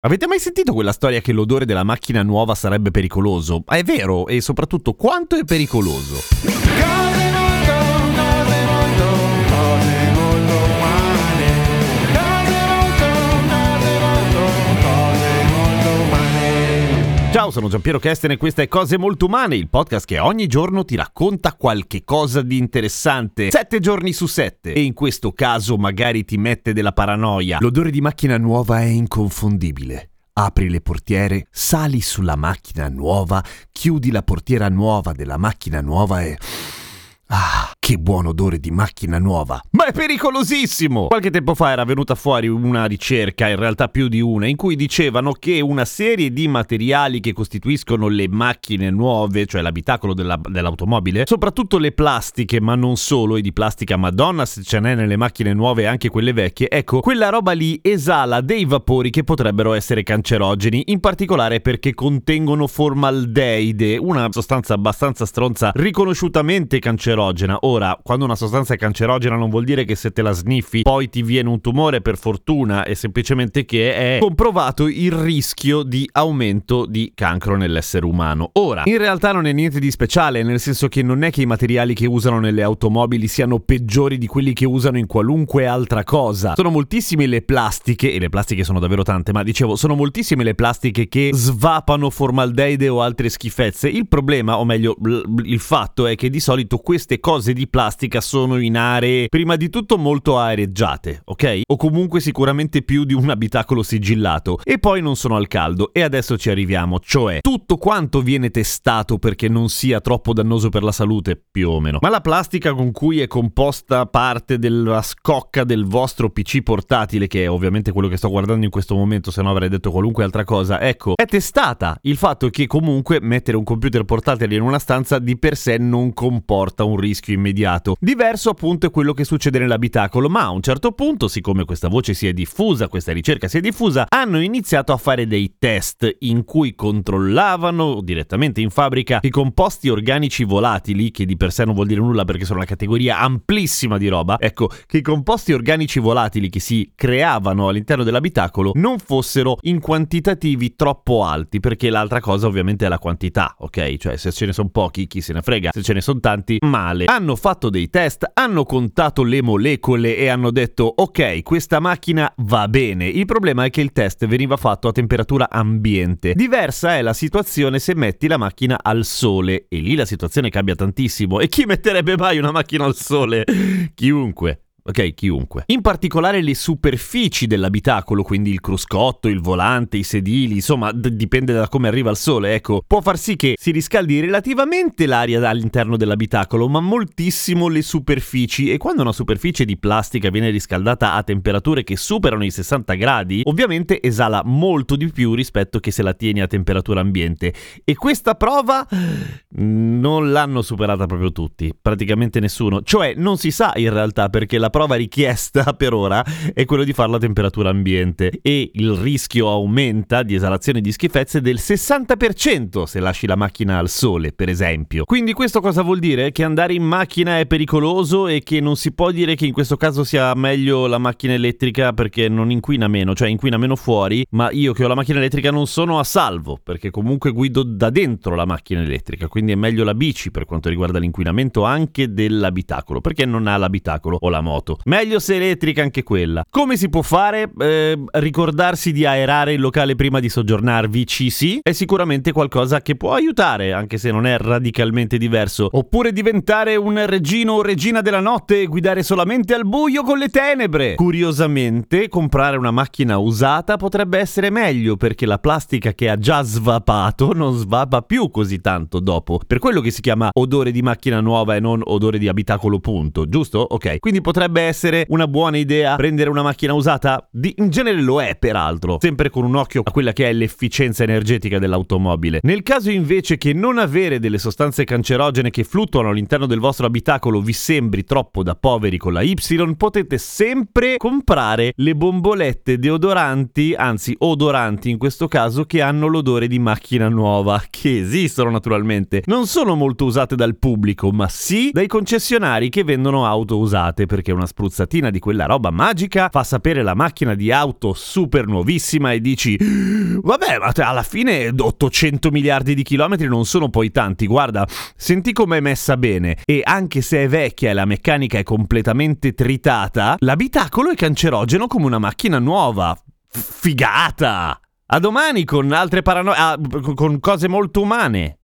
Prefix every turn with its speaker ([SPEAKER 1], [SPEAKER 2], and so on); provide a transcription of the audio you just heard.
[SPEAKER 1] Avete mai sentito quella storia che l'odore della macchina nuova sarebbe pericoloso? Ah, è vero, e soprattutto quanto è pericoloso? Ciao, sono Giampiero Kesten e questa è Cose Molto Umane, il podcast che ogni giorno ti racconta qualche cosa di interessante. Sette giorni su sette. E in questo caso magari ti mette della paranoia. L'odore di macchina nuova è inconfondibile. Apri le portiere, sali sulla macchina nuova, chiudi la portiera nuova della macchina nuova e... Ah, che buon odore di macchina nuova! Ma è pericolosissimo! Qualche tempo fa era venuta fuori una ricerca, in realtà più di una, in cui dicevano che una serie di materiali che costituiscono le macchine nuove, cioè l'abitacolo della, dell'automobile, soprattutto le plastiche, ma non solo, e di plastica madonna se ce n'è nelle macchine nuove anche quelle vecchie, ecco, quella roba lì esala dei vapori che potrebbero essere cancerogeni, in particolare perché contengono formaldeide, una sostanza abbastanza stronza, riconosciutamente cancerogena cancerogena. Ora, quando una sostanza è cancerogena non vuol dire che se te la sniffi poi ti viene un tumore per fortuna, è semplicemente che è comprovato il rischio di aumento di cancro nell'essere umano. Ora, in realtà non è niente di speciale, nel senso che non è che i materiali che usano nelle automobili siano peggiori di quelli che usano in qualunque altra cosa. Sono moltissime le plastiche, e le plastiche sono davvero tante, ma dicevo, sono moltissime le plastiche che svapano formaldeide o altre schifezze. Il problema, o meglio, il fatto è che di solito queste cose di plastica sono in aree prima di tutto molto areggiate, ok? O comunque sicuramente più di un abitacolo sigillato e poi non sono al caldo e adesso ci arriviamo, cioè tutto quanto viene testato perché non sia troppo dannoso per la salute, più o meno. Ma la plastica con cui è composta parte della scocca del vostro PC portatile, che è ovviamente quello che sto guardando in questo momento, se no avrei detto qualunque altra cosa, ecco, è testata. Il fatto che comunque mettere un computer portatile in una stanza di per sé non comporta un rischio immediato. Diverso appunto è quello che succede nell'abitacolo, ma a un certo punto, siccome questa voce si è diffusa, questa ricerca si è diffusa, hanno iniziato a fare dei test in cui controllavano direttamente in fabbrica i composti organici volatili, che di per sé non vuol dire nulla perché sono una categoria amplissima di roba, ecco, che i composti organici volatili che si creavano all'interno dell'abitacolo non fossero in quantitativi troppo alti, perché l'altra cosa ovviamente è la quantità, ok? Cioè se ce ne sono pochi, chi se ne frega, se ce ne sono tanti, ma male. Hanno fatto dei test, hanno contato le molecole e hanno detto ok, questa macchina va bene. Il problema è che il test veniva fatto a temperatura ambiente. Diversa è la situazione se metti la macchina al sole e lì la situazione cambia tantissimo. E chi metterebbe mai una macchina al sole? Chiunque ok? Chiunque. In particolare le superfici dell'abitacolo, quindi il cruscotto, il volante, i sedili, insomma, d- dipende da come arriva il sole, ecco, può far sì che si riscaldi relativamente l'aria all'interno dell'abitacolo, ma moltissimo le superfici e quando una superficie di plastica viene riscaldata a temperature che superano i 60 gradi, ovviamente esala molto di più rispetto che se la tieni a temperatura ambiente e questa prova non l'hanno superata proprio tutti, praticamente nessuno, cioè non si sa in realtà perché la richiesta per ora è quello di farla a temperatura ambiente e il rischio aumenta di esalazione di schifezze del 60% se lasci la macchina al sole, per esempio. Quindi questo cosa vuol dire? Che andare in macchina è pericoloso e che non si può dire che in questo caso sia meglio la macchina elettrica perché non inquina meno, cioè inquina meno fuori, ma io che ho la macchina elettrica non sono a salvo perché comunque guido da dentro la macchina elettrica, quindi è meglio la bici per quanto riguarda l'inquinamento anche dell'abitacolo, perché non ha l'abitacolo o la moto auto. Meglio se elettrica anche quella. Come si può fare? Eh, ricordarsi di aerare il locale prima di soggiornarvi, ci sì, è sicuramente qualcosa che può aiutare, anche se non è radicalmente diverso. Oppure diventare un regino o regina della notte e guidare solamente al buio con le tenebre. Curiosamente, comprare una macchina usata potrebbe essere meglio perché la plastica che ha già svapato non svapa più così tanto dopo. Per quello che si chiama odore di macchina nuova e non odore di abitacolo punto, giusto? Ok, quindi potrebbe essere una buona idea prendere una macchina usata? Di, in genere lo è, peraltro, sempre con un occhio a quella che è l'efficienza energetica dell'automobile. Nel caso invece che non avere delle sostanze cancerogene che fluttuano all'interno del vostro abitacolo vi sembri troppo da poveri con la Y, potete sempre comprare le bombolette deodoranti, anzi odoranti in questo caso, che hanno l'odore di macchina nuova, che esistono naturalmente. Non sono molto usate dal pubblico, ma sì dai concessionari che vendono auto usate, perché una spruzzatina di quella roba magica fa sapere la macchina di auto super nuovissima e dici vabbè, ma alla fine 800 miliardi di chilometri non sono poi tanti, guarda, senti com'è messa bene e anche se è vecchia e la meccanica è completamente tritata, l'abitacolo è cancerogeno come una macchina nuova. Figata! A domani con altre paranoie, ah, con cose molto umane.